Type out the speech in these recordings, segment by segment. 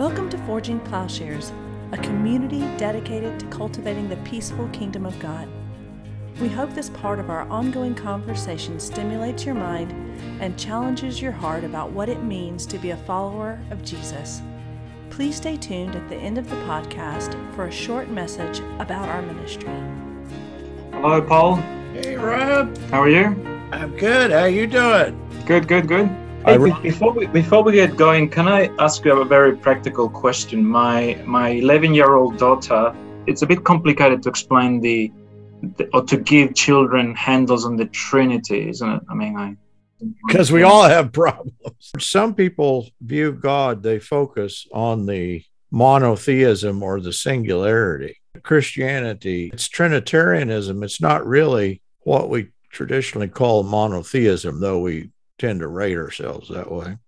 Welcome to Forging Plowshares, a community dedicated to cultivating the peaceful kingdom of God. We hope this part of our ongoing conversation stimulates your mind and challenges your heart about what it means to be a follower of Jesus. Please stay tuned at the end of the podcast for a short message about our ministry. Hello, Paul. Hey, Rob. How are you? I'm good. How you doing? Good, good, good. Hey, be- before we before we get going, can I ask you a very practical question? My my 11 year old daughter. It's a bit complicated to explain the, the or to give children handles on the Trinity, isn't it? I mean, I because we all have problems. Some people view God, they focus on the monotheism or the singularity. Christianity, it's Trinitarianism. It's not really what we traditionally call monotheism, though we tend to rate ourselves that way.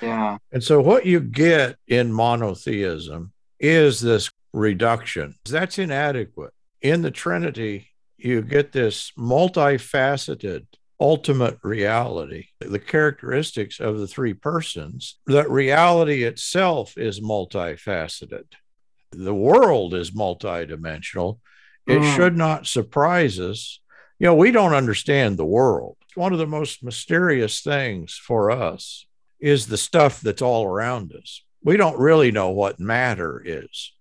Yeah. And so, what you get in monotheism is this reduction. That's inadequate. In the Trinity, you get this multifaceted ultimate reality, the characteristics of the three persons, that reality itself is multifaceted. The world is multidimensional. It Mm. should not surprise us. You know, we don't understand the world. One of the most mysterious things for us is the stuff that's all around us. We don't really know what matter is.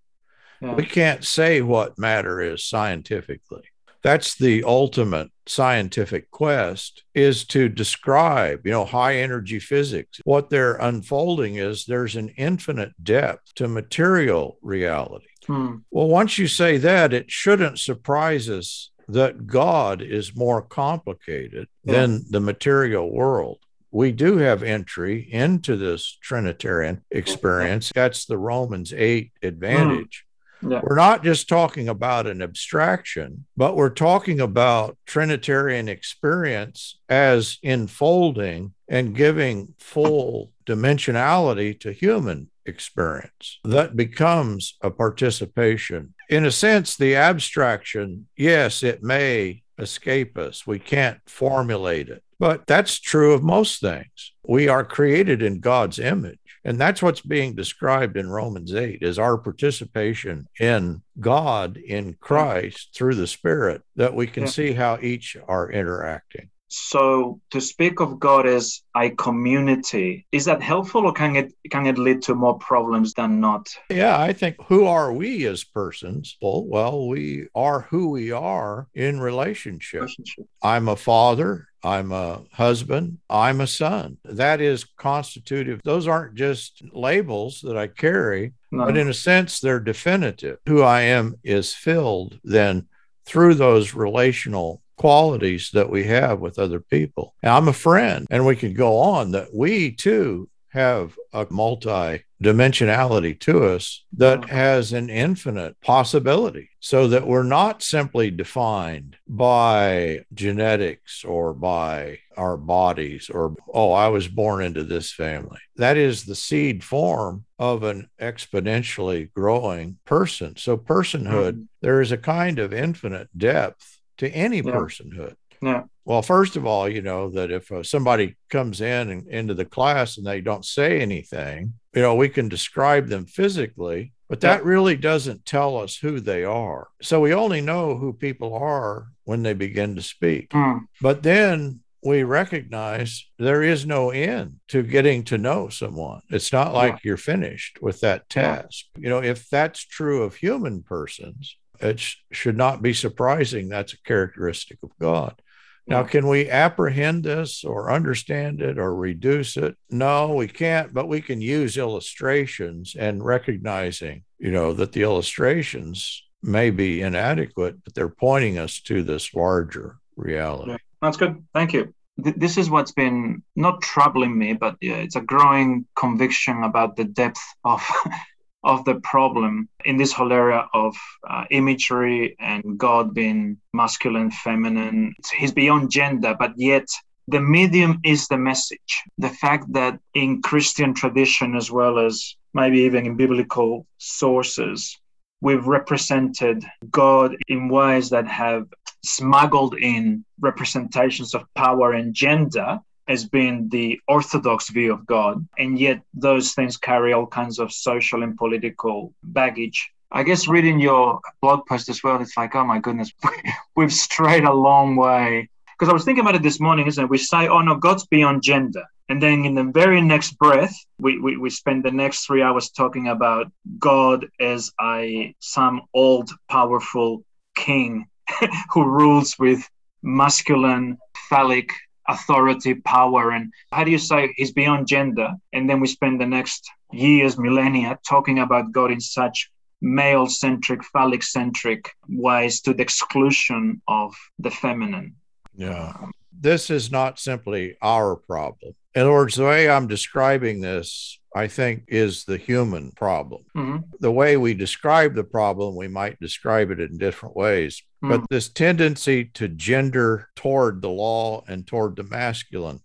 yeah. We can't say what matter is scientifically. That's the ultimate scientific quest is to describe, you know, high energy physics. What they're unfolding is there's an infinite depth to material reality. Hmm. Well, once you say that, it shouldn't surprise us that God is more complicated Yeah. than the material world. We do have entry into this Trinitarian experience. That's the Romans 8 advantage. Mm. Yeah. We're not just talking about an abstraction, but we're talking about Trinitarian experience as enfolding and giving full dimensionality to human experience that becomes a participation. In a sense, the abstraction, yes, it may escape us. We can't formulate it, but that's true of most things. We are created in God's image. And that's what's being described in Romans 8 is our participation in God, in Christ, through the Spirit, that we can see how each are interacting. So to speak of God as a community, is that helpful or can it can it lead to more problems than not? Yeah, I think who are we as persons? Well, well, we are who we are in relationship. Relationship. I'm a father, I'm a husband, I'm a son. That is constitutive. Those aren't just labels that I carry, No. but in a sense, they're definitive. Who I am is filled then through those relational qualities that we have with other people. And I'm a friend, and we could go on that we too have a multi dimensionality to us that Mhm. has an infinite possibility so that we're not simply defined by genetics or by our bodies or oh i was born into this family that is the seed form of an exponentially growing person so personhood Mhm. there is a kind of infinite depth to any Yeah. personhood Yeah. well, first of all, you know that if uh, somebody comes in and into the class and they don't say anything, you know, we can describe them physically, but that really doesn't tell us who they are. So we only know who people are when they begin to speak. Hmm. But then we recognize there is no end to getting to know someone. It's not like you're finished with that Yeah. task. You know, if that's true of human persons, it sh- should not be surprising that's a characteristic of God. Now, mm. can we apprehend this or understand it or reduce it? No, we can't, but we can use illustrations and recognizing, you know, that the illustrations may be inadequate, but they're pointing us to this larger reality. Yeah. That's good. Thank you. Th- This is what's been not troubling me, but yeah, it's a growing conviction about the depth of of the problem in this whole area of uh, imagery and God being masculine, feminine. He's beyond gender, but yet the medium is the message. The fact that in Christian tradition, as well as maybe even in biblical sources, we've represented God in ways that have smuggled in representations of power and gender as being the orthodox view of God, and yet those things carry all kinds of social and political baggage. I guess reading your blog post as well, it's like, oh my goodness, we've strayed a long way. Because I was thinking about it this morning, isn't it? We say, oh no, God's beyond gender. And then in the very next breath, we, we, we spend the next three hours talking about God as a some old powerful king who rules with masculine phallic authority, power, and how do you say he's beyond gender? And then we spend the next years, millennia, talking about God in such male centric, phallic centric ways to the exclusion of the feminine. Yeah. This is not simply our problem. In other words, the way I'm describing this, I think, is the human problem. Mm-hmm. The way we describe the problem, we might describe it in different ways. But this tendency to gender toward the law and toward the masculine.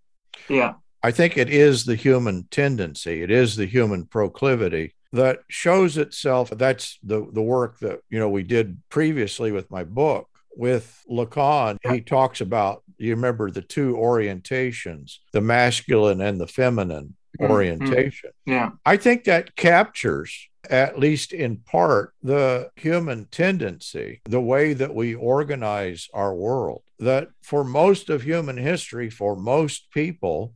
Yeah. I think it is the human tendency, it is the human proclivity that shows itself. That's the, the work that, you know, we did previously with my book with Lacan, he talks about, you remember the two orientations, the masculine and the feminine mm-hmm. orientation. Yeah. I think that captures, at least in part, the human tendency, the way that we organize our world. That for most of human history, for most people,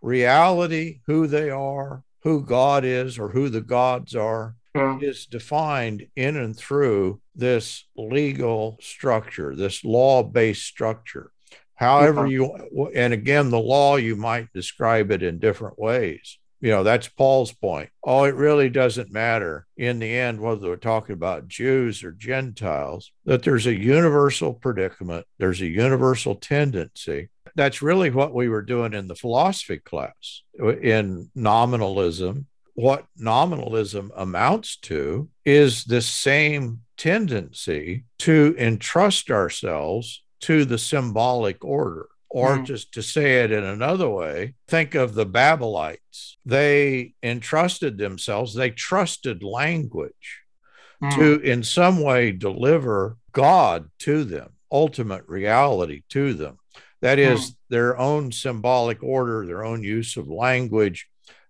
reality, who they are, who God is, or who the gods are, yeah. is defined in and through this legal structure, this law based structure. However, yeah. you, and again, the law, you might describe it in different ways. You know, that's Paul's point. Oh, it really doesn't matter in the end whether we're talking about Jews or Gentiles, that there's a universal predicament, there's a universal tendency. That's really what we were doing in the philosophy class uh, in nominalism what nominalism amounts to is the same tendency to entrust ourselves to the symbolic order. Or mm. just to say it in another way, think of the Babylonites. They entrusted themselves, they trusted language mm. to, in some way, deliver God to them, ultimate reality to them. That is mm. their own symbolic order, their own use of language,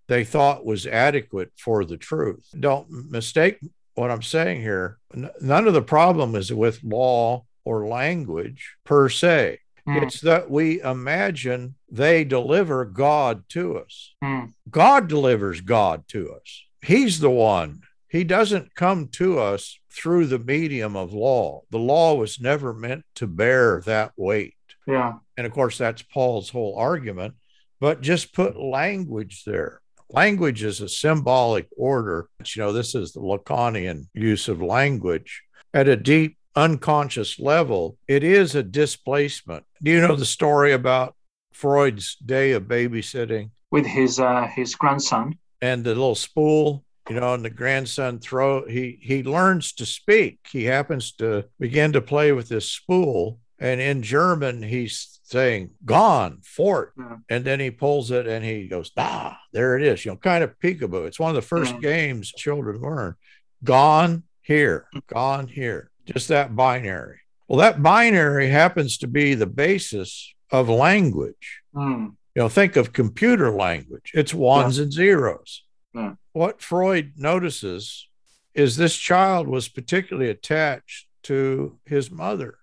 they thought was adequate for the truth. Don't mistake what I'm saying here. None of the problem is with law or language per se. Mm. It's that we imagine they deliver God to us. Mm. God delivers God to us. He's the one. He doesn't come to us through the medium of law. The law was never meant to bear that weight. Yeah. And of course, that's Paul's whole argument. But just put language there. Language is a symbolic order. You know, this is the Lacanian use of language. At a deep unconscious level, it is a displacement. Do you know the story about Freud's day of babysitting? With his uh, his grandson. And the little spool, you know, and the grandson throw he he learns to speak. He happens to begin to play with this spool. And in German, he's saying gone fort yeah. and then he pulls it and he goes ah there it is you know kind of peekaboo it's one of the first yeah. games children learn gone here gone here just that binary well that binary happens to be the basis of language mm. you know think of computer language it's ones yeah. and zeros what freud notices is this child was particularly attached to his mother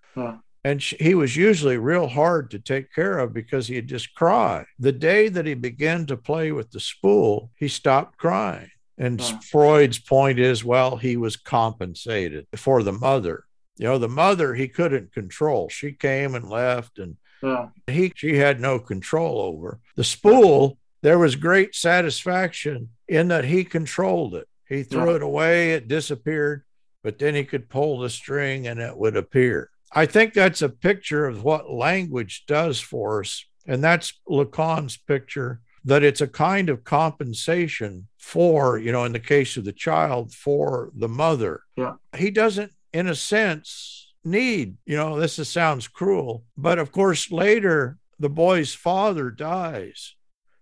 and she, he was usually real hard to take care of because he'd just cry. The day that he began to play with the spool, he stopped crying. And yeah. Freud's point is, well, he was compensated for the mother. You know, the mother he couldn't control. She came and left, and yeah. he she had no control over the spool. There was great satisfaction in that he controlled it. He threw yeah. it away, it disappeared, but then he could pull the string and it would appear. I think that's a picture of what language does for us. And that's Lacan's picture that it's a kind of compensation for, you know, in the case of the child, for the mother. Yeah. He doesn't, in a sense, need, you know, this is, sounds cruel, but of course, later the boy's father dies.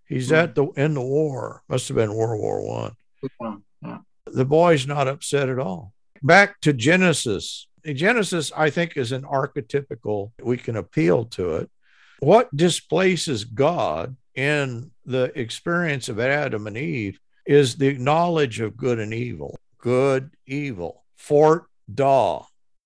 He's hmm. at the in the war. Must have been World War One. Yeah. Yeah. The boy's not upset at all. Back to Genesis Genesis, I think, is an archetypical, we can appeal to it. What displaces God in the experience of Adam and Eve is the knowledge of good and evil. Good, evil. Fort, da,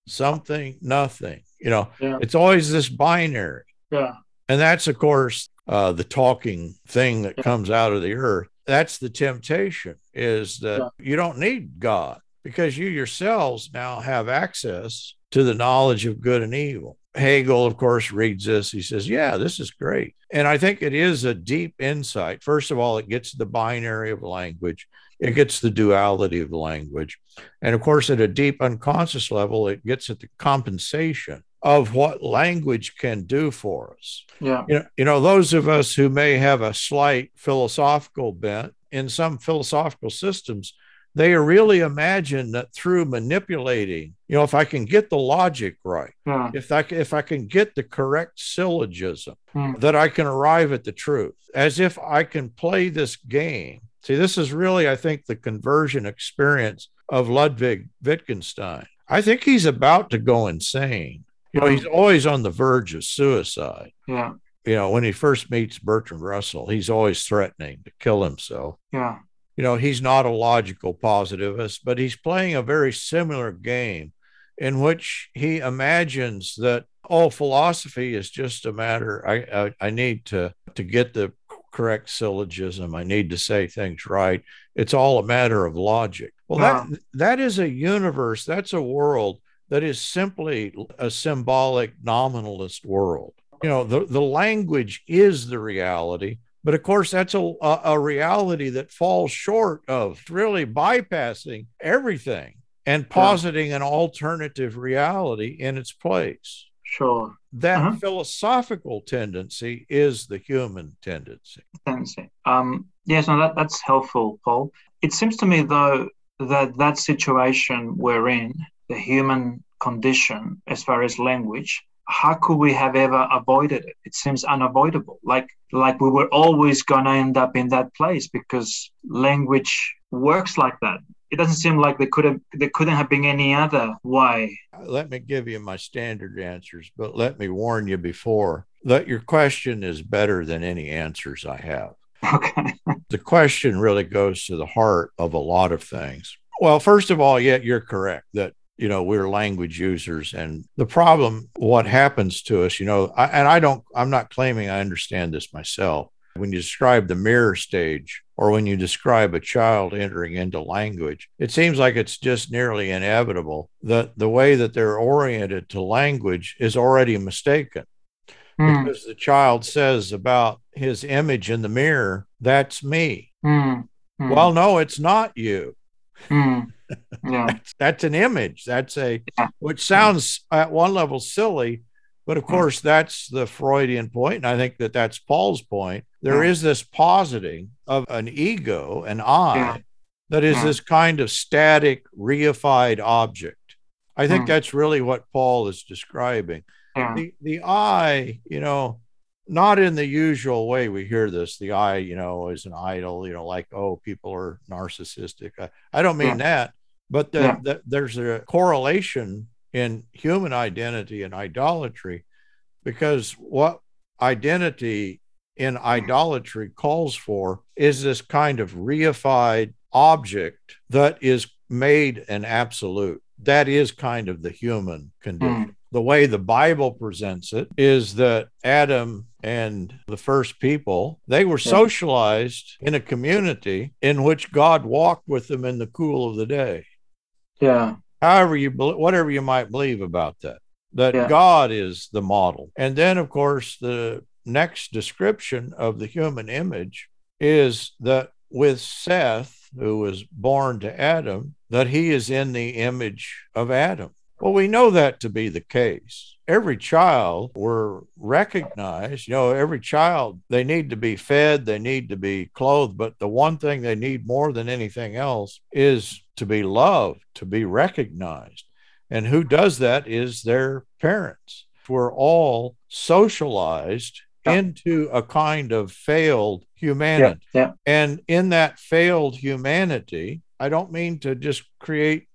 something, nothing. You know, yeah. it's always this binary. Yeah. And that's, of course, uh, the talking thing that yeah. comes out of the earth. That's the temptation is that yeah. you don't need God because you yourselves now have access to the knowledge of good and evil. Hegel, of course, reads this. He says, Yeah, this is great. And I think it is a deep insight. First of all, it gets the binary of language, it gets the duality of language. And of course, at a deep unconscious level, it gets at the compensation of what language can do for us. Yeah. You know, you know, those of us who may have a slight philosophical bent in some philosophical systems, they really imagine that through manipulating, you know, if I can get the logic right, yeah. if I if I can get the correct syllogism, hmm. that I can arrive at the truth, as if I can play this game. See, this is really, I think, the conversion experience of Ludwig Wittgenstein. I think he's about to go insane. You know, he's always on the verge of suicide. Yeah. You know, when he first meets Bertrand Russell, he's always threatening to kill himself. Yeah you know, he's not a logical positivist, but he's playing a very similar game in which he imagines that oh, philosophy is just a matter. I I, I need to to get the correct syllogism. I need to say things right. It's all a matter of logic. Well, that that is a universe. That's a world that is simply a symbolic nominalist world. You know, the, the language is the reality, but of course, that's a, a reality that falls short of really bypassing everything and positing yeah. an alternative reality in its place. Sure. That uh-huh. philosophical tendency is the human tendency. Tendency. Um, yes, no, that, that's helpful, Paul. It seems to me, though, that that situation we're in, the human condition, as far as language, how could we have ever avoided it? It seems unavoidable. Like like we were always gonna end up in that place because language works like that. It doesn't seem like there could have there couldn't have been any other way. Let me give you my standard answers, but let me warn you before that your question is better than any answers I have. Okay. the question really goes to the heart of a lot of things. Well, first of all, yet yeah, you're correct that you know we're language users and the problem what happens to us you know I, and i don't i'm not claiming i understand this myself when you describe the mirror stage or when you describe a child entering into language it seems like it's just nearly inevitable that the way that they're oriented to language is already mistaken mm. because the child says about his image in the mirror that's me mm. Mm. well no it's not you Hmm. Yeah. that's, that's, an image. That's a, yeah. which sounds at one level silly, but of course, that's the Freudian point, And I think that that's Paul's point. There yeah. is this positing of an ego, an I, yeah. that is this kind of static, reified object. I think hmm. that's really what Paul is describing. The, the I, you know, not in the usual way we hear this the i you know is an idol you know like oh people are narcissistic i, I don't mean yeah. that but the, yeah. the, there's a correlation in human identity and idolatry because what identity in idolatry calls for is this kind of reified object that is made an absolute that is kind of the human condition mm the way the Bible presents it is that Adam and the first people, they were socialized in a community in which God walked with them in the cool of the day. Yeah. However, you whatever you might believe about that, that yeah. God is the model. And then, of course, the next description of the human image is that with Seth, who was born to Adam, that he is in the image of Adam. Well, we know that to be the case. Every child were recognized, you know, every child, they need to be fed, they need to be clothed, but the one thing they need more than anything else is to be loved, to be recognized. And who does that is their parents. We're all socialized into a kind of failed humanity. Yeah, yeah. And in that failed humanity, I don't mean to just create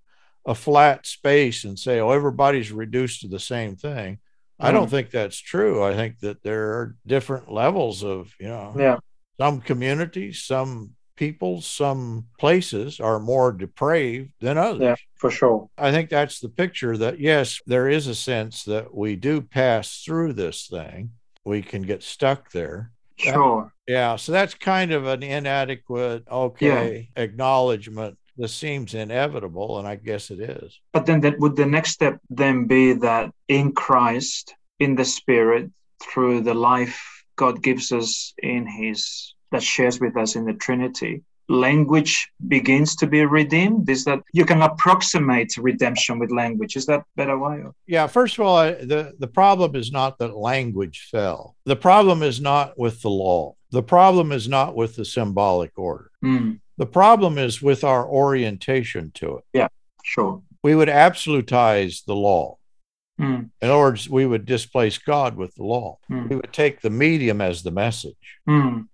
a flat space and say, oh, everybody's reduced to the same thing. I don't mm-hmm. think that's true. I think that there are different levels of, you know, Yeah. some communities, some people, some places are more depraved than others. Yeah, for sure. I think that's the picture that, yes, there is a sense that we do pass through this thing. We can get stuck there. Sure. Yeah. So that's kind of an inadequate, okay, acknowledgement. This seems inevitable, and I guess it is. But then that would the next step then be that in Christ, in the Spirit, through the life God gives us in His that shares with us in the Trinity, language begins to be redeemed. Is that you can approximate redemption with language? Is that better way? Yeah, first of all, the, the problem is not that language fell. The problem is not with the law. The problem is not with the symbolic order. Mm, The problem is with our orientation to it. Yeah. Sure. We would absolutize the law. Mm, In other words, we would displace God with the law. Mm. We would take the medium as the message. mm,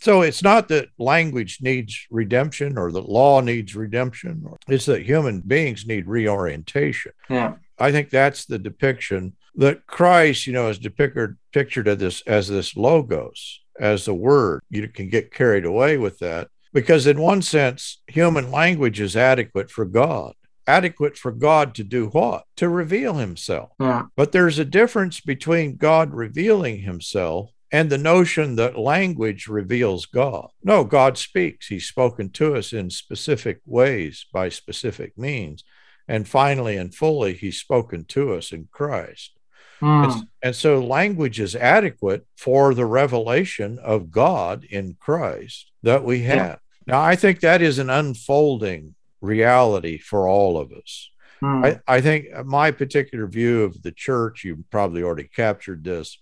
So it's not that language needs redemption or that law needs redemption. It's that human beings need reorientation. yeah. I think that's the depiction that Christ, you know, is depicted pictured as this as this logos, as the word. You can get carried away with that because, in one sense, human language is adequate for God. Adequate for God to do what? To reveal himself. Yeah. But there's a difference between God revealing himself and the notion that language reveals God. No, God speaks. He's spoken to us in specific ways by specific means. And finally and fully, he's spoken to us in Christ. Mm, And, and so language is adequate for the revelation of God in Christ that we have. Yeah. Now, I think that is an unfolding reality for all of us. mm, I, I think my particular view of the church, you probably already captured this.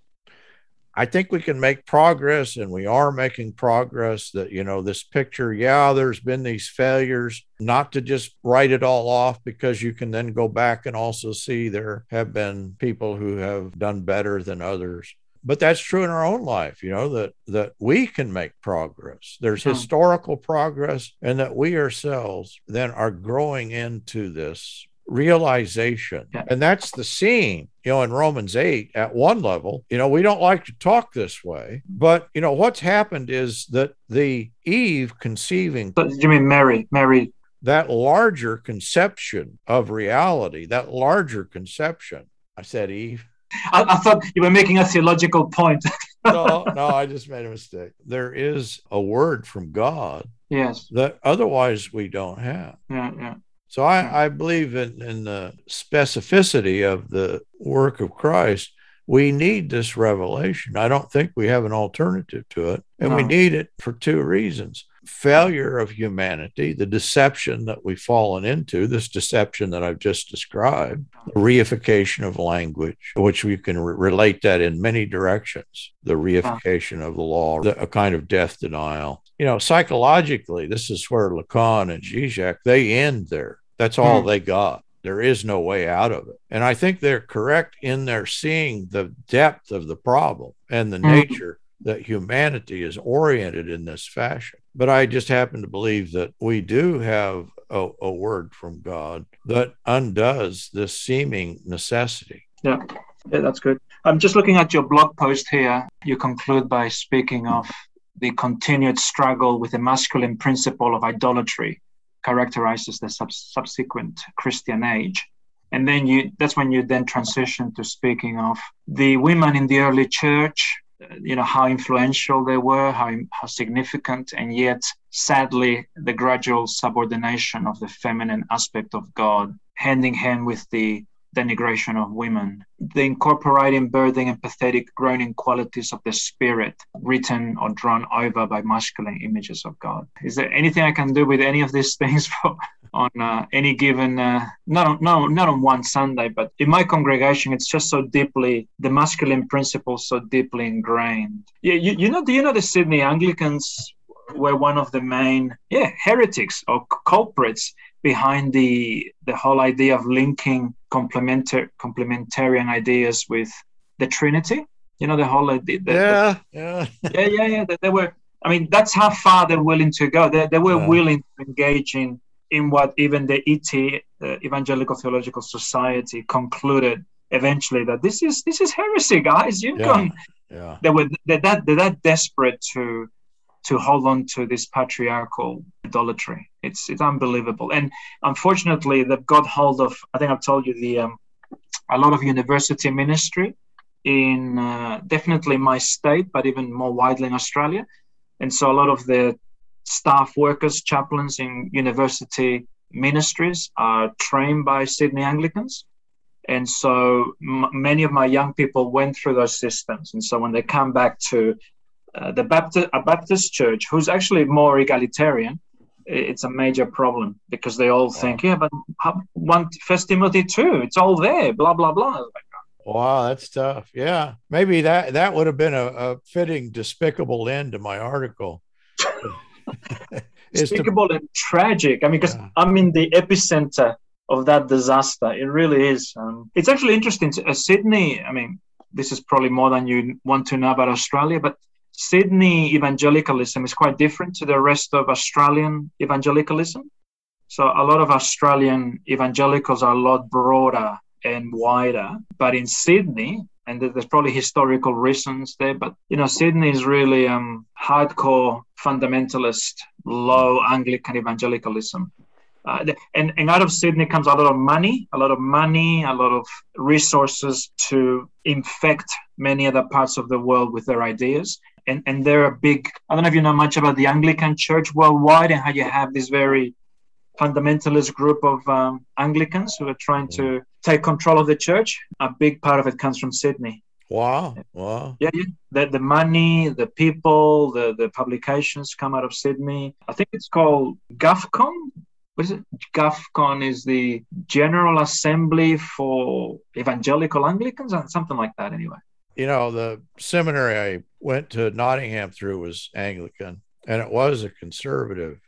I think we can make progress and we are making progress. That, you know, this picture, yeah, there's been these failures, not to just write it all off because you can then go back and also see there have been people who have done better than others. But that's true in our own life, you know, that that we can make progress. There's historical progress, and that we ourselves then are growing into this realization. And that's the scene, you know, in Romans 8 at one level, you know, we don't like to talk this way, but, you know, what's happened is that the Eve conceiving So, you mean Mary? Mary. that larger conception of reality, that larger conception. I said Eve. I, I thought you were making a theological point. No, no, I just made a mistake. There is a word from God yes. that otherwise we don't have. Yeah. Yeah. So I, I believe in, in the specificity of the work of Christ. We need this revelation. I don't think we have an alternative to it. And we need it for two reasons failure of humanity, the deception that we've fallen into, this deception that I've just described, the reification of language, which we can re- relate that in many directions, the reification of the law, the, a kind of death denial. You know, psychologically, this is where Lacan and Zizek, they end there. That's all Hmm. they got. There is no way out of it. And I think they're correct in their seeing the depth of the problem and the Hmm. nature that humanity is oriented in this fashion. But I just happen to believe that we do have a, a word from God that undoes this seeming necessity. Yeah. Yeah, that's good. I'm just looking at your blog post here. You conclude by speaking of the continued struggle with the masculine principle of idolatry characterizes the sub- subsequent Christian age. And then you that's when you then transition to speaking of the women in the early church, you know, how influential they were, how, how significant, and yet sadly, the gradual subordination of the feminine aspect of God, hand in hand with the denigration of women, the incorporating, birthing, and pathetic groaning qualities of the spirit, written or drawn over by masculine images of God. Is there anything I can do with any of these things for, on uh, any given, uh, not on, no, not on one Sunday, but in my congregation, it's just so deeply the masculine principle so deeply ingrained. Yeah, you, you know, do you know the Sydney Anglicans were one of the main, yeah, heretics or culprits behind the the whole idea of linking complementar- complementarian ideas with the Trinity. You know the whole idea. The, yeah, yeah, yeah, yeah, yeah. They, they, were. I mean, that's how far they're willing to go. They, they were Yeah. willing to engage in in what even the ET, uh, Evangelical Theological Society, concluded eventually that this is this is heresy, guys. You've Yeah. gone. Yeah. They were they're that they're that desperate to to hold on to this patriarchal idolatry. It's it's unbelievable, and unfortunately, they've got hold of. I think I've told you the um, a lot of university ministry in uh, definitely my state, but even more widely in Australia, and so a lot of the staff workers, chaplains in university ministries are trained by Sydney Anglicans. And so m- many of my young people went through those systems. And so when they come back to uh, the Baptist, a Baptist church, who's actually more egalitarian, it's a major problem because they all think, yeah, but how- one First Timothy two, it's all there, blah blah blah. Wow, that's tough. Yeah. Maybe that that would have been a, a fitting despicable end to my article. Is to- Despicable and tragic. I mean, because Yeah. I'm in the epicenter of that disaster. It really is. Um, it's actually interesting. Uh, Sydney. I mean, this is probably more than you want to know about Australia, but Sydney evangelicalism is quite different to the rest of Australian evangelicalism. So a lot of Australian evangelicals are a lot broader and wider, but in Sydney, and there's probably historical reasons there, but you know, Sydney is really um, hardcore fundamentalist, low Anglican evangelicalism. Uh, and, and out of Sydney comes a lot of money, a lot of money, a lot of resources to infect many other parts of the world with their ideas. And, and they're a big, I don't know if you know much about the Anglican Church worldwide and how you have this very fundamentalist group of um, Anglicans who are trying to take control of the church. A big part of it comes from Sydney. wow. Wow. Yeah, yeah. The, the money, the people, the, the publications come out of Sydney. I think it's called GAFCON. What is it? GAFCON is the General Assembly for Evangelical Anglicans, something like that, anyway. You know, the seminary I went to Nottingham through was Anglican and it was a conservative.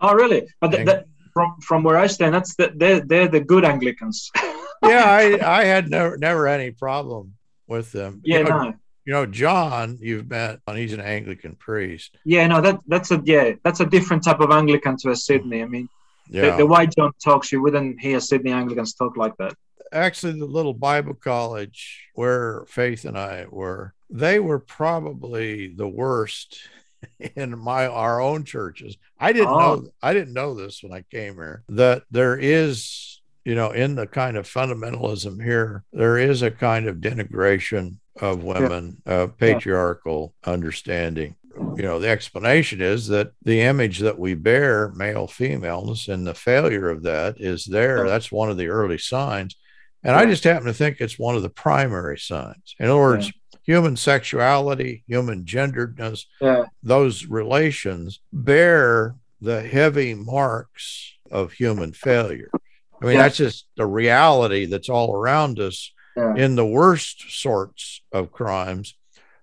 Oh, really? But th- Ang- that, from from where I stand, that's the, they're they're the good Anglicans. yeah, I, I had never never any problem with them. yeah, you know, no, you know, John, you've met, he's an Anglican priest. yeah, no. That that's a yeah, that's a different type of Anglican to a Sydney. I mean, Yeah. the, the way John talks, you wouldn't hear Sydney Anglicans talk like that. Actually, the little Bible college where Faith and I were, they were probably the worst in my our own churches. I didn't Oh. know I didn't know this when I came here that there is, you know, in the kind of fundamentalism here, there is a kind of denigration of women, uh, patriarchal understanding. You know, the explanation is that the image that we bear, male femaleness, and the failure of that is there. That's one of the early signs. And I just happen to think it's one of the primary signs. In other words, human sexuality, human genderedness, Yeah, those relations bear the heavy marks of human failure. I mean, Yeah. that's just the reality that's all around us Yeah. in the worst sorts of crimes.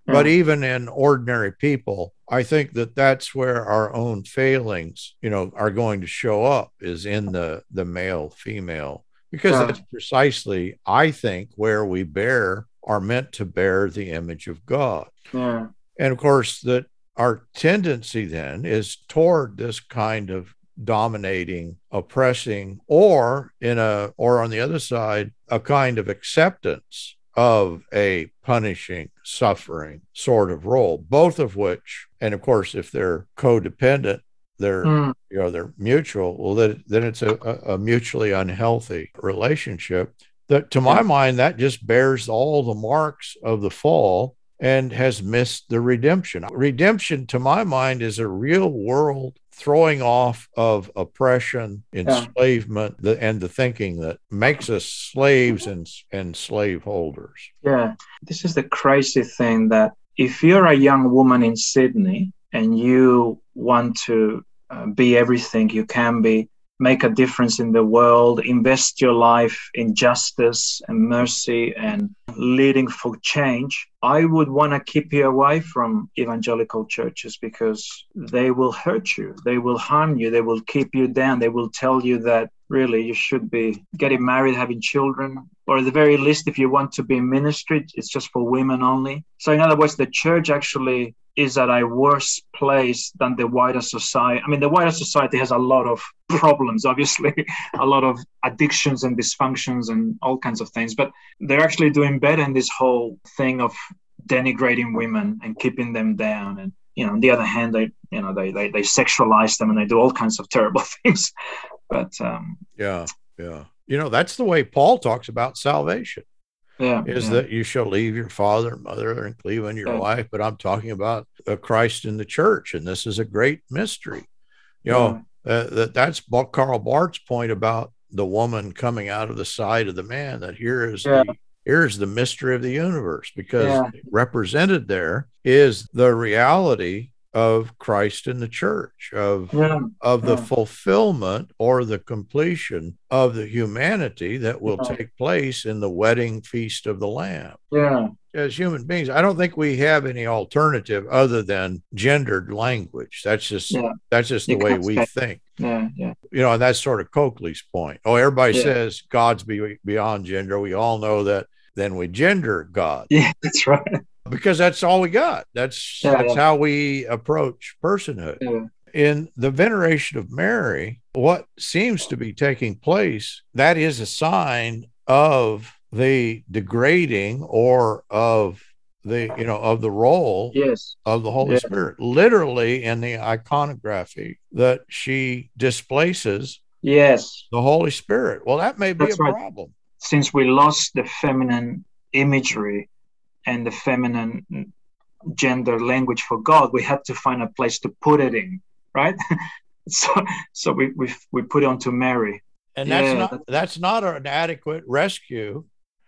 But even in ordinary people, I think that that's where our own failings, you know, are going to show up is in the the male female because that's precisely, I think, where we bear are meant to bear the image of God. yeah, And of course, that our tendency then is toward this kind of dominating, oppressing, or in a or on the other side, a kind of acceptance of a punishing, suffering sort of role, both of which, and of course, if they're codependent, they're Mm, you know they're mutual well then, then it's a, a mutually unhealthy relationship that to my Yeah. mind that just bears all the marks of the fall and has missed the redemption redemption to my mind is a real world throwing off of oppression enslavement the, and the thinking that makes us slaves and and slave holders yeah. This is the crazy thing that if you're a young woman in Sydney and you want to uh, be everything you can be, make a difference in the world, invest your life in justice and mercy and leading for change, I would want to keep you away from evangelical churches because they will hurt you, they will harm you, they will keep you down, they will tell you that really you should be getting married, having children, or at the very least, if you want to be in ministry, it's just for women only. So, in other words, the church actually is at a worse place than the wider society. I mean, the wider society has a lot of problems, obviously, a lot of addictions and dysfunctions and all kinds of things, but they're actually doing better in this whole thing of denigrating women and keeping them down. And, you know, on the other hand, they, you know, they, they, they sexualize them and they do all kinds of terrible things. But, um, yeah, yeah. You know, that's the way Paul talks about salvation yeah, is yeah. that you shall leave your father and mother and cleave unto your Yeah. wife. But I'm talking about uh, Christ in the church, and this is a great mystery. You know, uh, that that's Ba- Karl Barth's point about the woman coming out of the side of the man. That here is the here's the mystery of the universe because represented there is the reality of Christ in the church of yeah, of the Yeah. fulfillment or the completion of the humanity that will Yeah. take place in the wedding feast of the Lamb. yeah, As human beings, I don't think we have any alternative other than gendered language. That's just that's just the You way we think. yeah, yeah, You know, and that's sort of Coakley's point. Oh, everybody says God's be, beyond gender. We all know that. Then we gender God yeah. That's right. Because that's all we got. That's Yeah, that's yeah. how we approach personhood Yeah, in the veneration of Mary, what seems to be taking place, that is a sign of the degrading or of the, you know, of the role yes, of the Holy. Spirit, literally in the iconography that she displaces yes. the Holy Spirit. Well, that may be That's a right. problem. Since we lost the feminine imagery and the feminine gender language for God, we had to find a place to put it in, right? so, so we we we put it onto Mary. And that's Yeah, not that's not an adequate rescue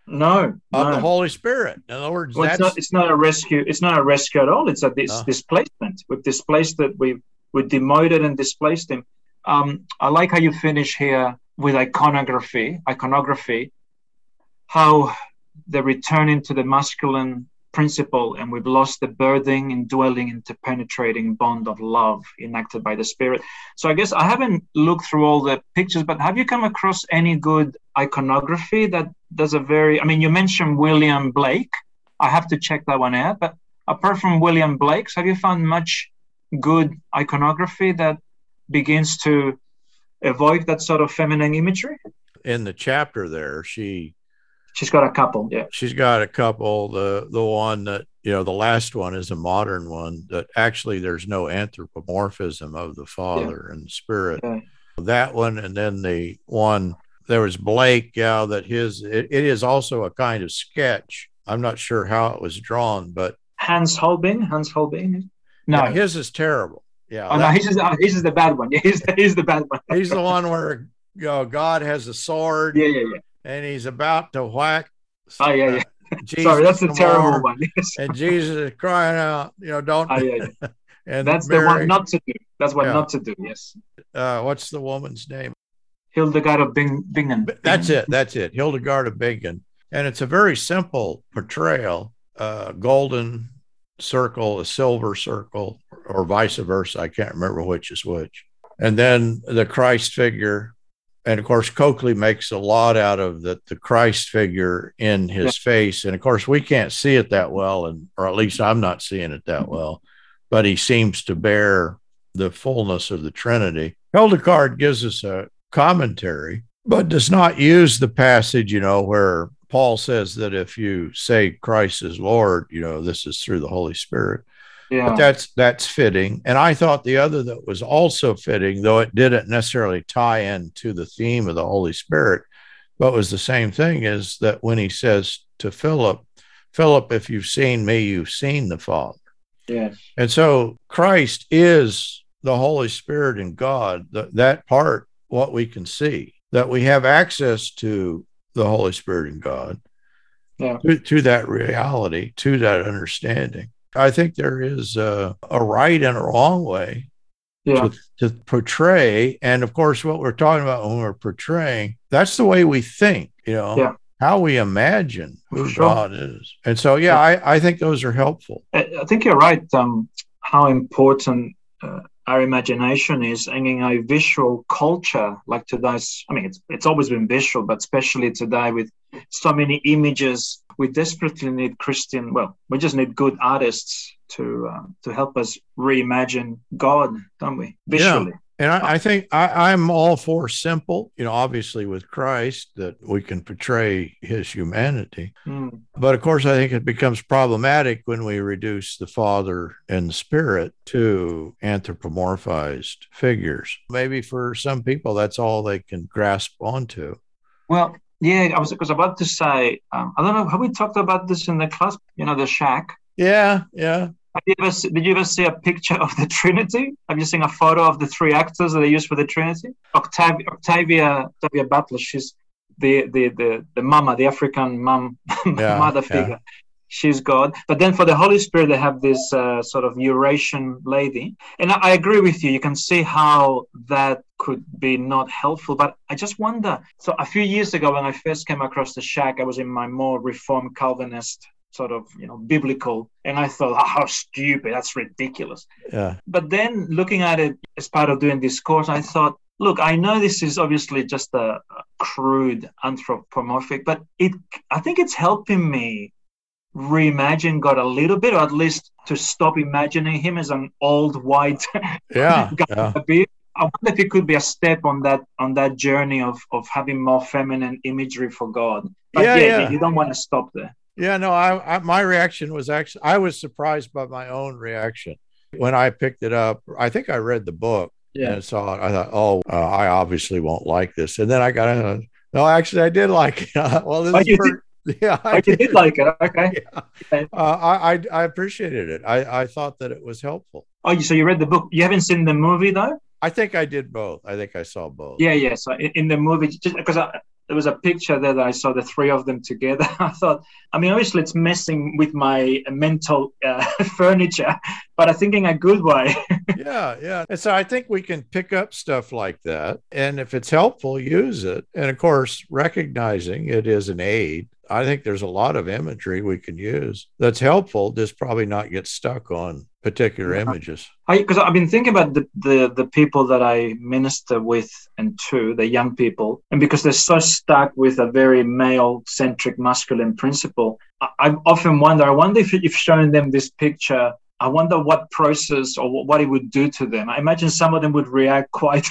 No, of no. the Holy Spirit. In other words, Well, it's not. It's not a rescue. It's not a rescue at all. It's a dis- No. displacement. We've displaced it. We we demoted and displaced him. Um, I like how you finish here with iconography. Iconography, how they're returning to the masculine principle, and we've lost the birthing, and indwelling, interpenetrating bond of love enacted by the Spirit. So I guess I haven't looked through all the pictures, but have you come across any good iconography that does a very? I mean, you mentioned William Blake. I have to check that one out. But apart from William Blake's, have you found much good iconography that begins to evoke that sort of feminine imagery? in the chapter there. She She's got a couple. Yeah. she's got a couple the the one that you know the last one is a modern one that actually there's no anthropomorphism of the father and spirit Yeah. that one and then the one there was blake yeah that his it, it is also a kind of sketch i'm not sure how it was drawn but Hans Holbein. Hans Holbein. No. yeah, his is terrible yeah oh, no. He's just, oh, he's just the bad one. Yeah, he's the, he's the bad one. he's the one where you know god has a sword Yeah, yeah, yeah. And he's about to whack Oh, yeah, yeah. Jesus Sorry, that's some terrible one. And jesus is crying out you know don't Oh, yeah, yeah. and That's the one not to do. That's what Yeah. not to do. Yes. uh, what's the woman's name? Hildegard of Bing, Bingen. That's it. That's it. Hildegard of Bingen. And it's a very simple portrayal uh, golden circle, a silver circle, or vice versa. I can't remember which is which. And then the Christ figure. And of course, Coakley makes a lot out of the, the Christ figure in his face. And of course, we can't see it that well, and or at least I'm not seeing it that well, but he seems to bear the fullness of the Trinity. Hildegard gives us a commentary, but does not use the passage, you know, where Paul says that if you say Christ is Lord, you know, this is through the Holy Spirit. Yeah. But that's that's fitting. And I thought the other that was also fitting, though it didn't necessarily tie into the theme of the Holy Spirit, but was the same thing, is that when he says to Philip, Philip, if you've seen me, you've seen the Father. yes. And so Christ is the Holy Spirit and God, th- that part, what we can see, that we have access to the Holy Spirit and God, Yeah. to, to that reality, to that understanding. I think there is a, a right and a wrong way Yeah. to, to portray. And of course, what we're talking about when we're portraying, that's the way we think, you know, Yeah. how we imagine who Sure. God is. And so, yeah, I, I think those are helpful. I think you're right. Um, how important uh, our imagination is, and in a visual culture like today's. I mean, it's it's always been visual, but especially today with so many images we desperately need Christian. Well, we just need good artists to uh, to help us reimagine God, don't we? Visually. Yeah. And I, I think I, am all for simple, you know, obviously with Christ that we can portray his humanity. Mm. But of course, I think it becomes problematic when we reduce the Father and the Spirit to anthropomorphized figures. Maybe for some people, that's all they can grasp onto. Well, yeah, I was, I was about to say, um, I don't know, have we talked about this in the class? You know, the shack? Yeah, yeah. You ever, did you ever see a picture of the Trinity? Have you seen a photo of the three actors that they use for the Trinity? Octavia, Octavia, Octavia Butler, she's the, the, the, the mama, the African mom, yeah, mother figure. She's God. But then for the Holy Spirit, they have this uh, sort of Eurasian lady. And I, agree with you. You can see how that could be not helpful. But I just wonder. So a few years ago, when I first came across the shack, I was in my more Reformed Calvinist sort of you know biblical and i thought oh, how stupid that's ridiculous yeah but then looking at it as part of doing this course i thought look i know this is obviously just a crude anthropomorphic but it i think it's helping me reimagine god a little bit or at least to stop imagining him as an old white yeah, yeah. I wonder if it could be a step on that on that journey of of having more feminine imagery for God. But yeah, yeah, yeah. you don't want to stop there. Yeah, no, I, I, my reaction was actually I was surprised by my own reaction when I picked it up. I think I read the book yeah. and saw it. I thought, oh, uh, I obviously won't like this. And then I got uh, no, actually, I did like it. well, this oh, is per- yeah, I oh, did. did. like it. Okay. Yeah. Uh, I, I I appreciated it. I I thought that it was helpful. Oh, so you read the book? You haven't seen the movie though? I think I did both. I think I saw both. Yeah, yeah. So in, in the movie, just because there was a picture there that I saw the three of them together. I thought, I mean, obviously it's messing with my mental uh, furniture, but I think in a good way. yeah, yeah. And so I think we can pick up stuff like that. And if it's helpful, use it. And of course, recognizing it is an aid I think there's a lot of imagery we can use that's helpful, just probably not get stuck on particular yeah. images. Because I've been thinking about the, the, the people that I minister with and to, the young people, and because they're so stuck with a very male centric masculine principle, I, I often wonder, I wonder if you've shown them this picture I wonder what process or what it would do to them. I imagine some of them would react quite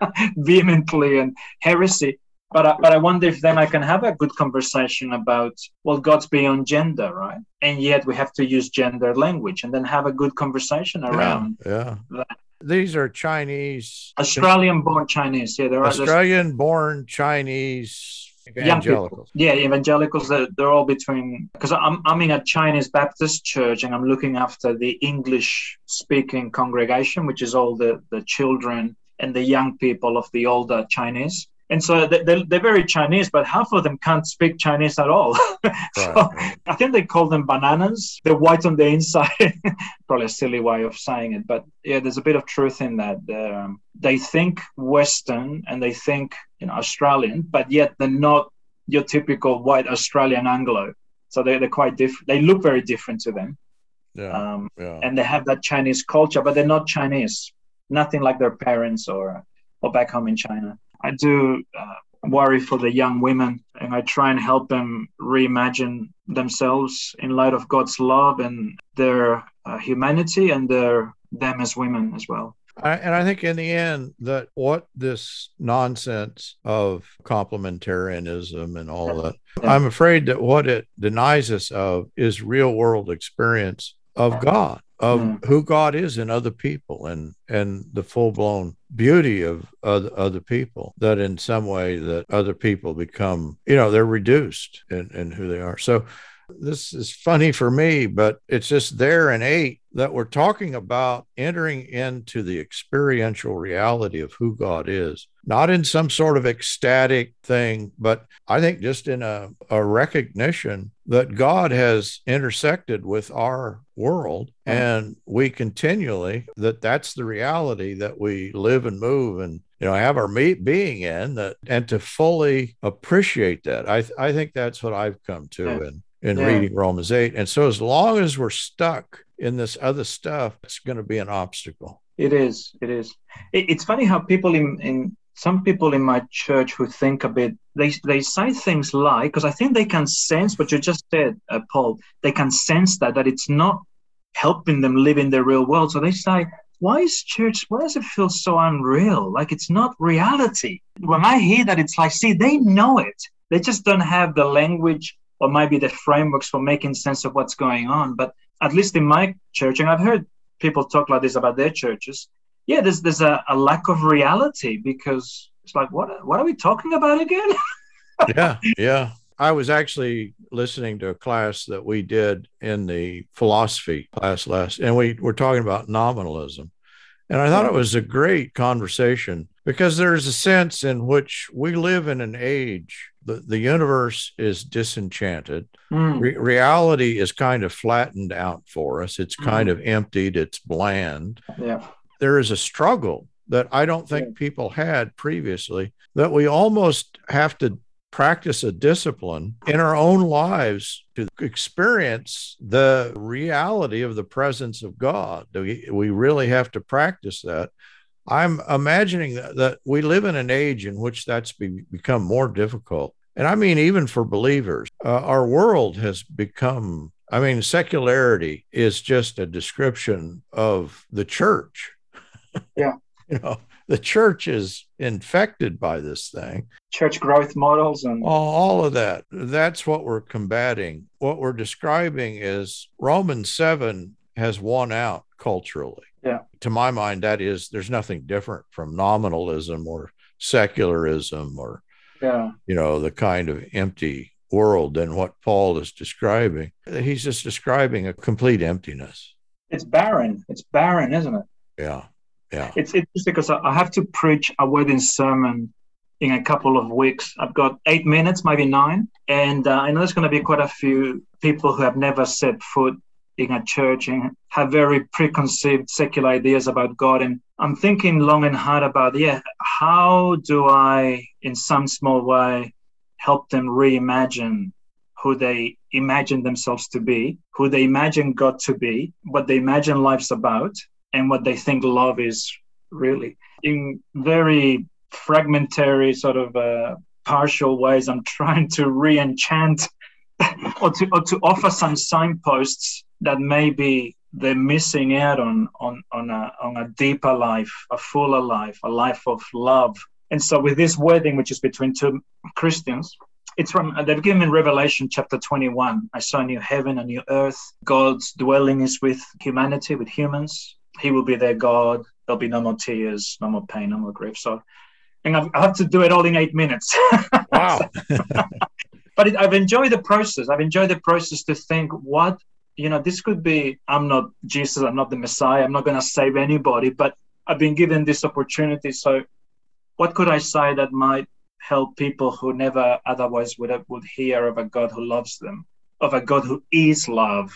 vehemently and heresy but I, but I wonder if then I can have a good conversation about well God's beyond gender right and yet we have to use gender language and then have a good conversation around yeah, yeah. that. These are Chinese Australian born Chinese yeah they're Australian born Chinese evangelicals yeah evangelicals they're, they're all between because I'm, I'm in a Chinese Baptist church and I'm looking after the English speaking congregation which is all the the children and the young people of the older Chinese and so they're, they're very Chinese, but half of them can't speak Chinese at all. so right. I think they call them bananas. They're white on the inside. Probably a silly way of saying it, but yeah, there's a bit of truth in that. Um, they think Western and they think you know Australian, but yet they're not your typical white Australian Anglo. So they're, they're quite different. They look very different to them. Yeah, um, yeah. And they have that Chinese culture, but they're not Chinese. Nothing like their parents or or back home in China. I do uh, worry for the young women and I try and help them reimagine themselves in light of God's love and their uh, humanity and their them as women as well. I, and I think in the end that what this nonsense of complementarianism and all that. I'm afraid that what it denies us of is real world experience of God of mm. who God is in other people and and the full blown beauty of other, other people that in some way that other people become you know they're reduced in, in who they are. So this is funny for me, but it's just there in eight that we're talking about entering into the experiential reality of who God is, not in some sort of ecstatic thing, but I think just in a, a recognition that God has intersected with our world and we continually that that's the reality that we live and move and you know have our meat being in that and to fully appreciate that. I i think that's what i've come to and in yeah. reading Romans 8. And so, as long as we're stuck in this other stuff, it's going to be an obstacle. It is. It is. It, it's funny how people in, in some people in my church who think a bit they they say things like because I think they can sense what you just said, uh, Paul. They can sense that that it's not helping them live in the real world. So they say, why is church? Why does it feel so unreal? Like it's not reality. When I hear that, it's like, see, they know it. They just don't have the language or maybe the frameworks for making sense of what's going on. But at least in my church, and I've heard people talk like this about their churches. Yeah, there's there's a, a lack of reality because it's like what what are we talking about again? yeah, yeah. I was actually listening to a class that we did in the philosophy class last, and we were talking about nominalism. And I thought it was a great conversation because there's a sense in which we live in an age the, the universe is disenchanted. Mm. Re- reality is kind of flattened out for us. It's kind mm. of emptied, it's bland. Yeah. There is a struggle that I don't think yeah. people had previously that we almost have to practice a discipline in our own lives to experience the reality of the presence of God. We, we really have to practice that. I'm imagining that, that we live in an age in which that's be, become more difficult. And I mean, even for believers, uh, our world has become, I mean, secularity is just a description of the church. Yeah. you know, the church is infected by this thing. Church growth models and all of that. That's what we're combating. What we're describing is Romans 7 has won out culturally. Yeah. To my mind, that is, there's nothing different from nominalism or secularism or, yeah. you know, the kind of empty world than what Paul is describing. He's just describing a complete emptiness. It's barren. It's barren, isn't it? Yeah. Yeah. It's interesting because I have to preach a wedding sermon in a couple of weeks. I've got eight minutes, maybe nine. And uh, I know there's going to be quite a few people who have never set foot in a church and have very preconceived secular ideas about God. And I'm thinking long and hard about, yeah, how do I, in some small way, help them reimagine who they imagine themselves to be, who they imagine God to be, what they imagine life's about, and what they think love is really. In very fragmentary, sort of uh, partial ways, I'm trying to re enchant or, to, or to offer some signposts that maybe they're missing out on, on, on, a, on a deeper life, a fuller life, a life of love. And so, with this wedding, which is between two Christians, it's from uh, they've given in Revelation chapter 21. I saw a new heaven, a new earth. God's dwelling is with humanity, with humans. He will be their God. There'll be no more tears, no more pain, no more grief. So, and I've, I have to do it all in eight minutes. Wow. but it, I've enjoyed the process. I've enjoyed the process to think what, you know, this could be, I'm not Jesus, I'm not the Messiah, I'm not going to save anybody, but I've been given this opportunity. So, what could I say that might help people who never otherwise would have, would hear of a God who loves them, of a God who is love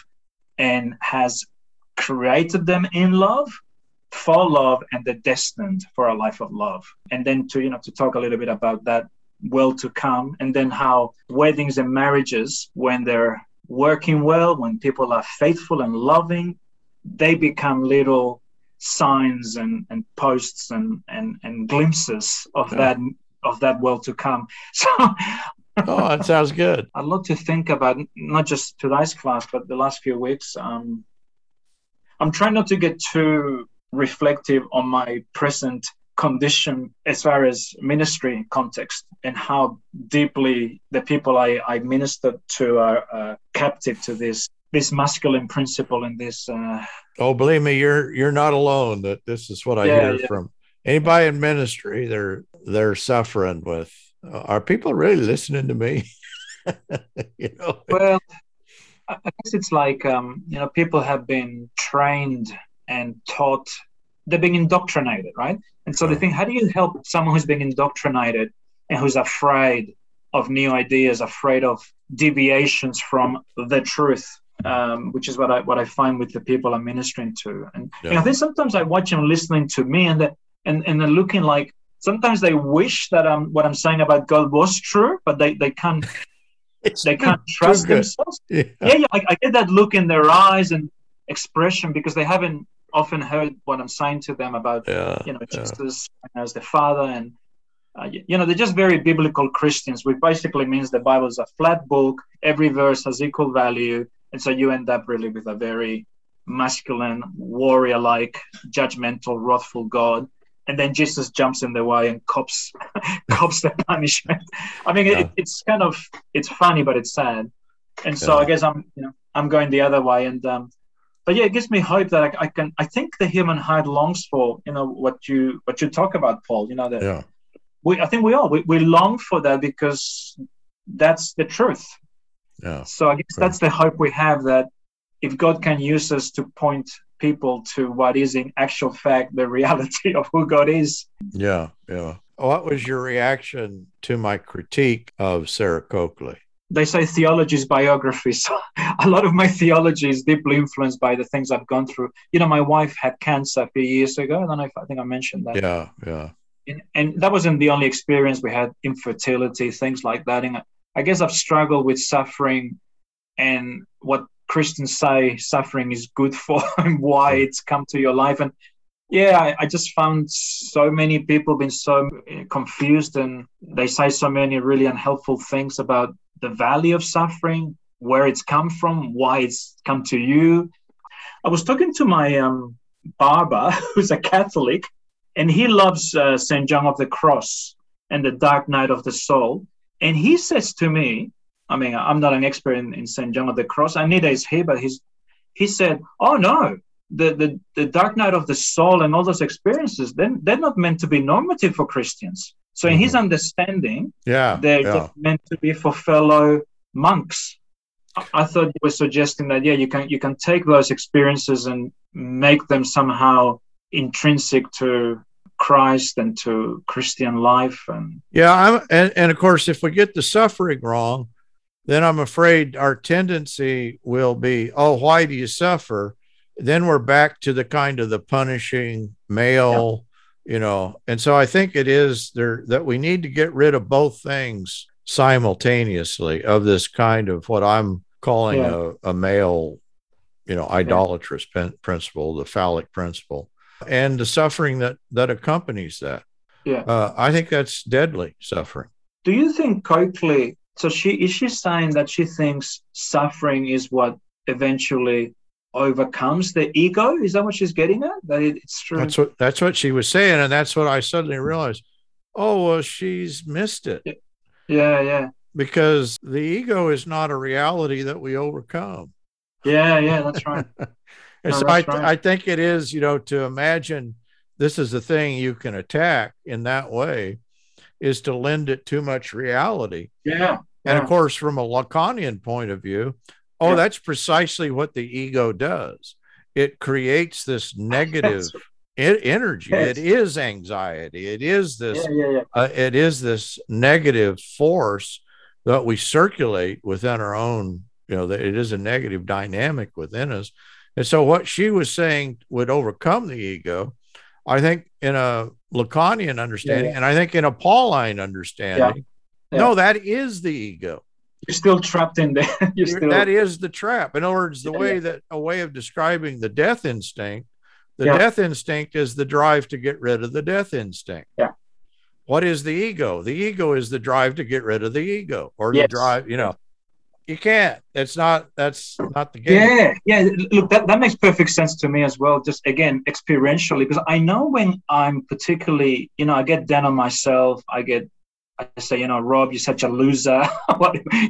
and has created them in love for love and they're destined for a life of love and then to you know to talk a little bit about that well to come and then how weddings and marriages when they're working well when people are faithful and loving they become little signs and, and posts and, and, and glimpses of yeah. that of that well to come. So oh that sounds good. I'd love to think about not just today's class but the last few weeks. Um, I'm trying not to get too reflective on my present condition as far as ministry context and how deeply the people I, I ministered to are uh, captive to this this masculine principle and this uh, oh believe me you're you're not alone that this is what i yeah, hear yeah. from anybody in ministry they're they're suffering with uh, are people really listening to me you know well I guess it's like um, you know people have been trained and taught. They're being indoctrinated, right? And so they think, how do you help someone who's being indoctrinated and who's afraid of new ideas, afraid of deviations from the truth? Um, which is what I what I find with the people I'm ministering to. And yeah. you know, I think sometimes I watch them listening to me, and the, and and they're looking like sometimes they wish that um, what I'm saying about God was true, but they they can't they can't trust themselves. Yeah, yeah, yeah I, I, get that look in their eyes and expression because they haven't often heard what I'm saying to them about, yeah, you know, Jesus yeah. as the Father and uh, you know, they're just very biblical Christians, which basically means the Bible is a flat book. Every verse has equal value. And so you end up really with a very masculine, warrior like, judgmental, wrathful God. And then Jesus jumps in the way and cops cops the punishment. I mean, yeah. it, it's kind of it's funny, but it's sad. And so. I guess I'm you know I'm going the other way. And um, but yeah, it gives me hope that I, I, can. I think the human heart longs for you know what you what you talk about, Paul. You know that. Yeah. We, I think we all we, we long for that because that's the truth. Yeah. So I guess right. that's the hope we have that if God can use us to point people to what is in actual fact the reality of who God is. Yeah, yeah. What was your reaction to my critique of Sarah Coakley? They say theology is biography. So a lot of my theology is deeply influenced by the things I've gone through. You know, my wife had cancer a few years ago. I don't know if I think I mentioned that. Yeah, yeah. And, and that wasn't the only experience. We had infertility, things like that. And I guess I've struggled with suffering and what Christians say suffering is good for and why hmm. it's come to your life. And yeah, I, I, just found so many people been so confused and they say so many really unhelpful things about the value of suffering, where it's come from, why it's come to you. I was talking to my um, barber, who's a Catholic, and he loves uh, St. John of the Cross and the Dark Night of the Soul. And he says to me, I mean, I'm not an expert in, in St. John of the Cross, neither is he, but he's, he said, Oh, no, the, the, the dark night of the soul and all those experiences, then they're not meant to be normative for Christians. So, in mm-hmm. his understanding, yeah, they're yeah. meant to be for fellow monks. I, I thought you were suggesting that, yeah, you can, you can take those experiences and make them somehow intrinsic to Christ and to Christian life. And yeah, I'm, and, and of course, if we get the suffering wrong, then I'm afraid our tendency will be, oh, why do you suffer? Then we're back to the kind of the punishing male, yeah. you know. And so I think it is there that we need to get rid of both things simultaneously of this kind of what I'm calling yeah. a, a male, you know, idolatrous yeah. principle, the phallic principle, and the suffering that that accompanies that. Yeah, uh, I think that's deadly suffering. Do you think Coakley so she is she saying that she thinks suffering is what eventually overcomes the ego? Is that what she's getting at? That it's true. That's what that's what she was saying, and that's what I suddenly realized. Oh well, she's missed it. Yeah, yeah. Because the ego is not a reality that we overcome. Yeah, yeah, that's right. and no, so I, right. I think it is, you know, to imagine this is the thing you can attack in that way is to lend it too much reality. Yeah. And of course, from a Lacanian point of view, oh, yeah. that's precisely what the ego does. It creates this negative energy. Yes. It is anxiety. It is this. Yeah, yeah, uh, it is this negative force that we circulate within our own. You know, that it is a negative dynamic within us. And so, what she was saying would overcome the ego. I think in a Lacanian understanding, and I think in a Pauline understanding, no, that is the ego. You're still trapped in there. You're still... That is the trap. In other words, the way that a way of describing the death instinct, the death instinct is the drive to get rid of the death instinct. Yeah. What is the ego? The ego is the drive to get rid of the ego or yes. the drive, you know, you can't. It's not. That's not the game. Yeah, yeah. Look, that, that makes perfect sense to me as well. Just again, experientially, because I know when I'm particularly, you know, I get down on myself. I get, I say, you know, Rob, you're such a loser.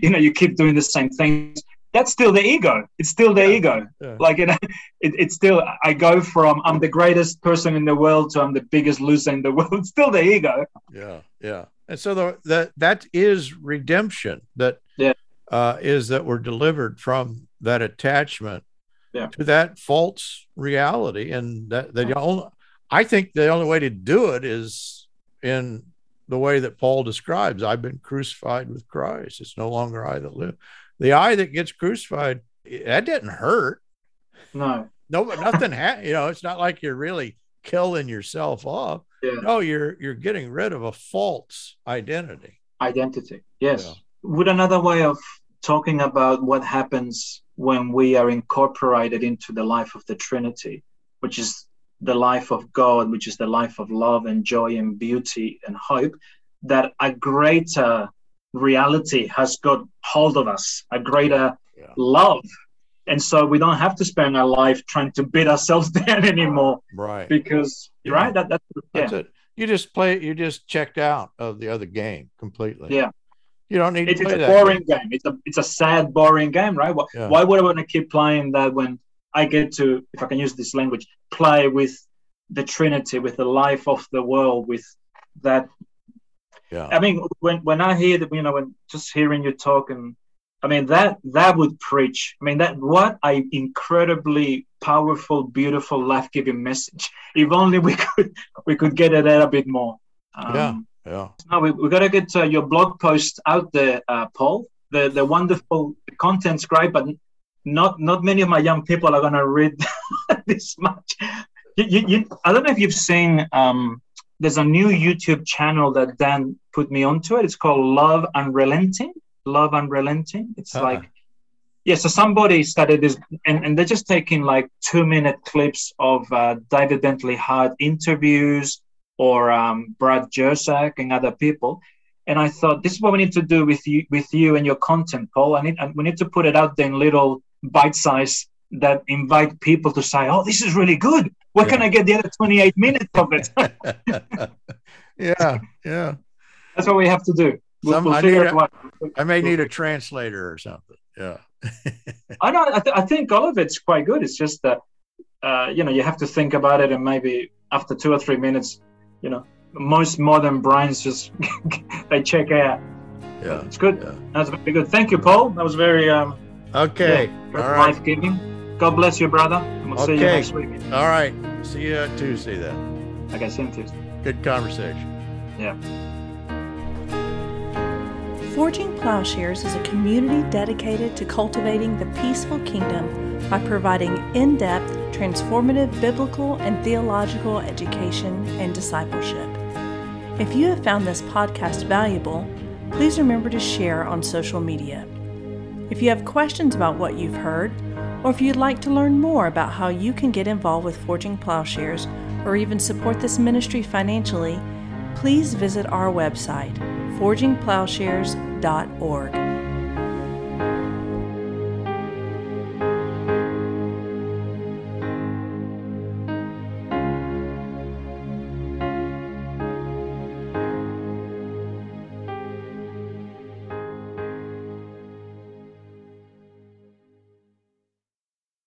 you know, you keep doing the same things. That's still the ego. It's still the yeah. ego. Yeah. Like it, it, it's still. I go from I'm the greatest person in the world to I'm the biggest loser in the world. It's still the ego. Yeah, yeah. And so the, the that is redemption. That yeah uh, is that we're delivered from that attachment to that false reality, and that the only I think the only way to do it is in the way that Paul describes. I've been crucified with Christ. It's no longer I that live. The I that gets crucified, that didn't hurt. No, no, nothing. Ha- you know, it's not like you're really killing yourself off. Yeah. No, you're you're getting rid of a false identity. Identity. Yes. Yeah would another way of talking about what happens when we are incorporated into the life of the Trinity, which is the life of God, which is the life of love and joy and beauty and hope, that a greater reality has got hold of us, a greater yeah. love. And so we don't have to spend our life trying to beat ourselves down anymore. Right. Because, yeah. right? That, that's, yeah. that's it. You just play, you just checked out of the other game completely. Yeah. You don't need it's, to play it's a boring game. game. It's a it's a sad, boring game, right? Why, yeah. why would I want to keep playing that when I get to, if I can use this language, play with the Trinity, with the life of the world, with that. Yeah. I mean, when when I hear that, you know, when just hearing you talk, and I mean that that would preach. I mean that what a incredibly powerful, beautiful, life giving message. If only we could we could get it out a bit more. Um, yeah. Yeah. Now we we got to get uh, your blog post out there, uh, Paul. The the wonderful content's great, but not not many of my young people are going to read this much. You, you, you, I don't know if you've seen. Um, there's a new YouTube channel that Dan put me onto it. It's called Love Unrelenting. Love Unrelenting. It's uh-huh. like yeah. So somebody started this, and, and they're just taking like two minute clips of uh, David Bentley Hart interviews or um, Brad Jersak and other people. And I thought this is what we need to do with you, with you and your content, Paul. I need, we need to put it out there in little bite size that invite people to say, "Oh, this is really good. Where yeah. can I get the other 28 minutes of it?" yeah, yeah. That's what we have to do. We'll, Some, we'll I, need a, what, I may need a translator or something. Yeah. I know. I, th- I, think all of it's quite good. It's just that uh, you know you have to think about it, and maybe after two or three minutes, you know, most modern brains just they check out. Yeah, it's good. Yeah. That's very good. Thank you, Paul. That was very um, okay. Yeah, All right. Life giving. God bless you, brother. we'll okay. see you next week. All right. See you Tuesday then. Okay, see you Tuesday. Good conversation. Yeah. Forging Plowshares is a community dedicated to cultivating the peaceful kingdom by providing in depth, transformative biblical and theological education and discipleship. If you have found this podcast valuable, please remember to share on social media. If you have questions about what you've heard, or if you'd like to learn more about how you can get involved with Forging Plowshares or even support this ministry financially, please visit our website, forgingplowshares.org.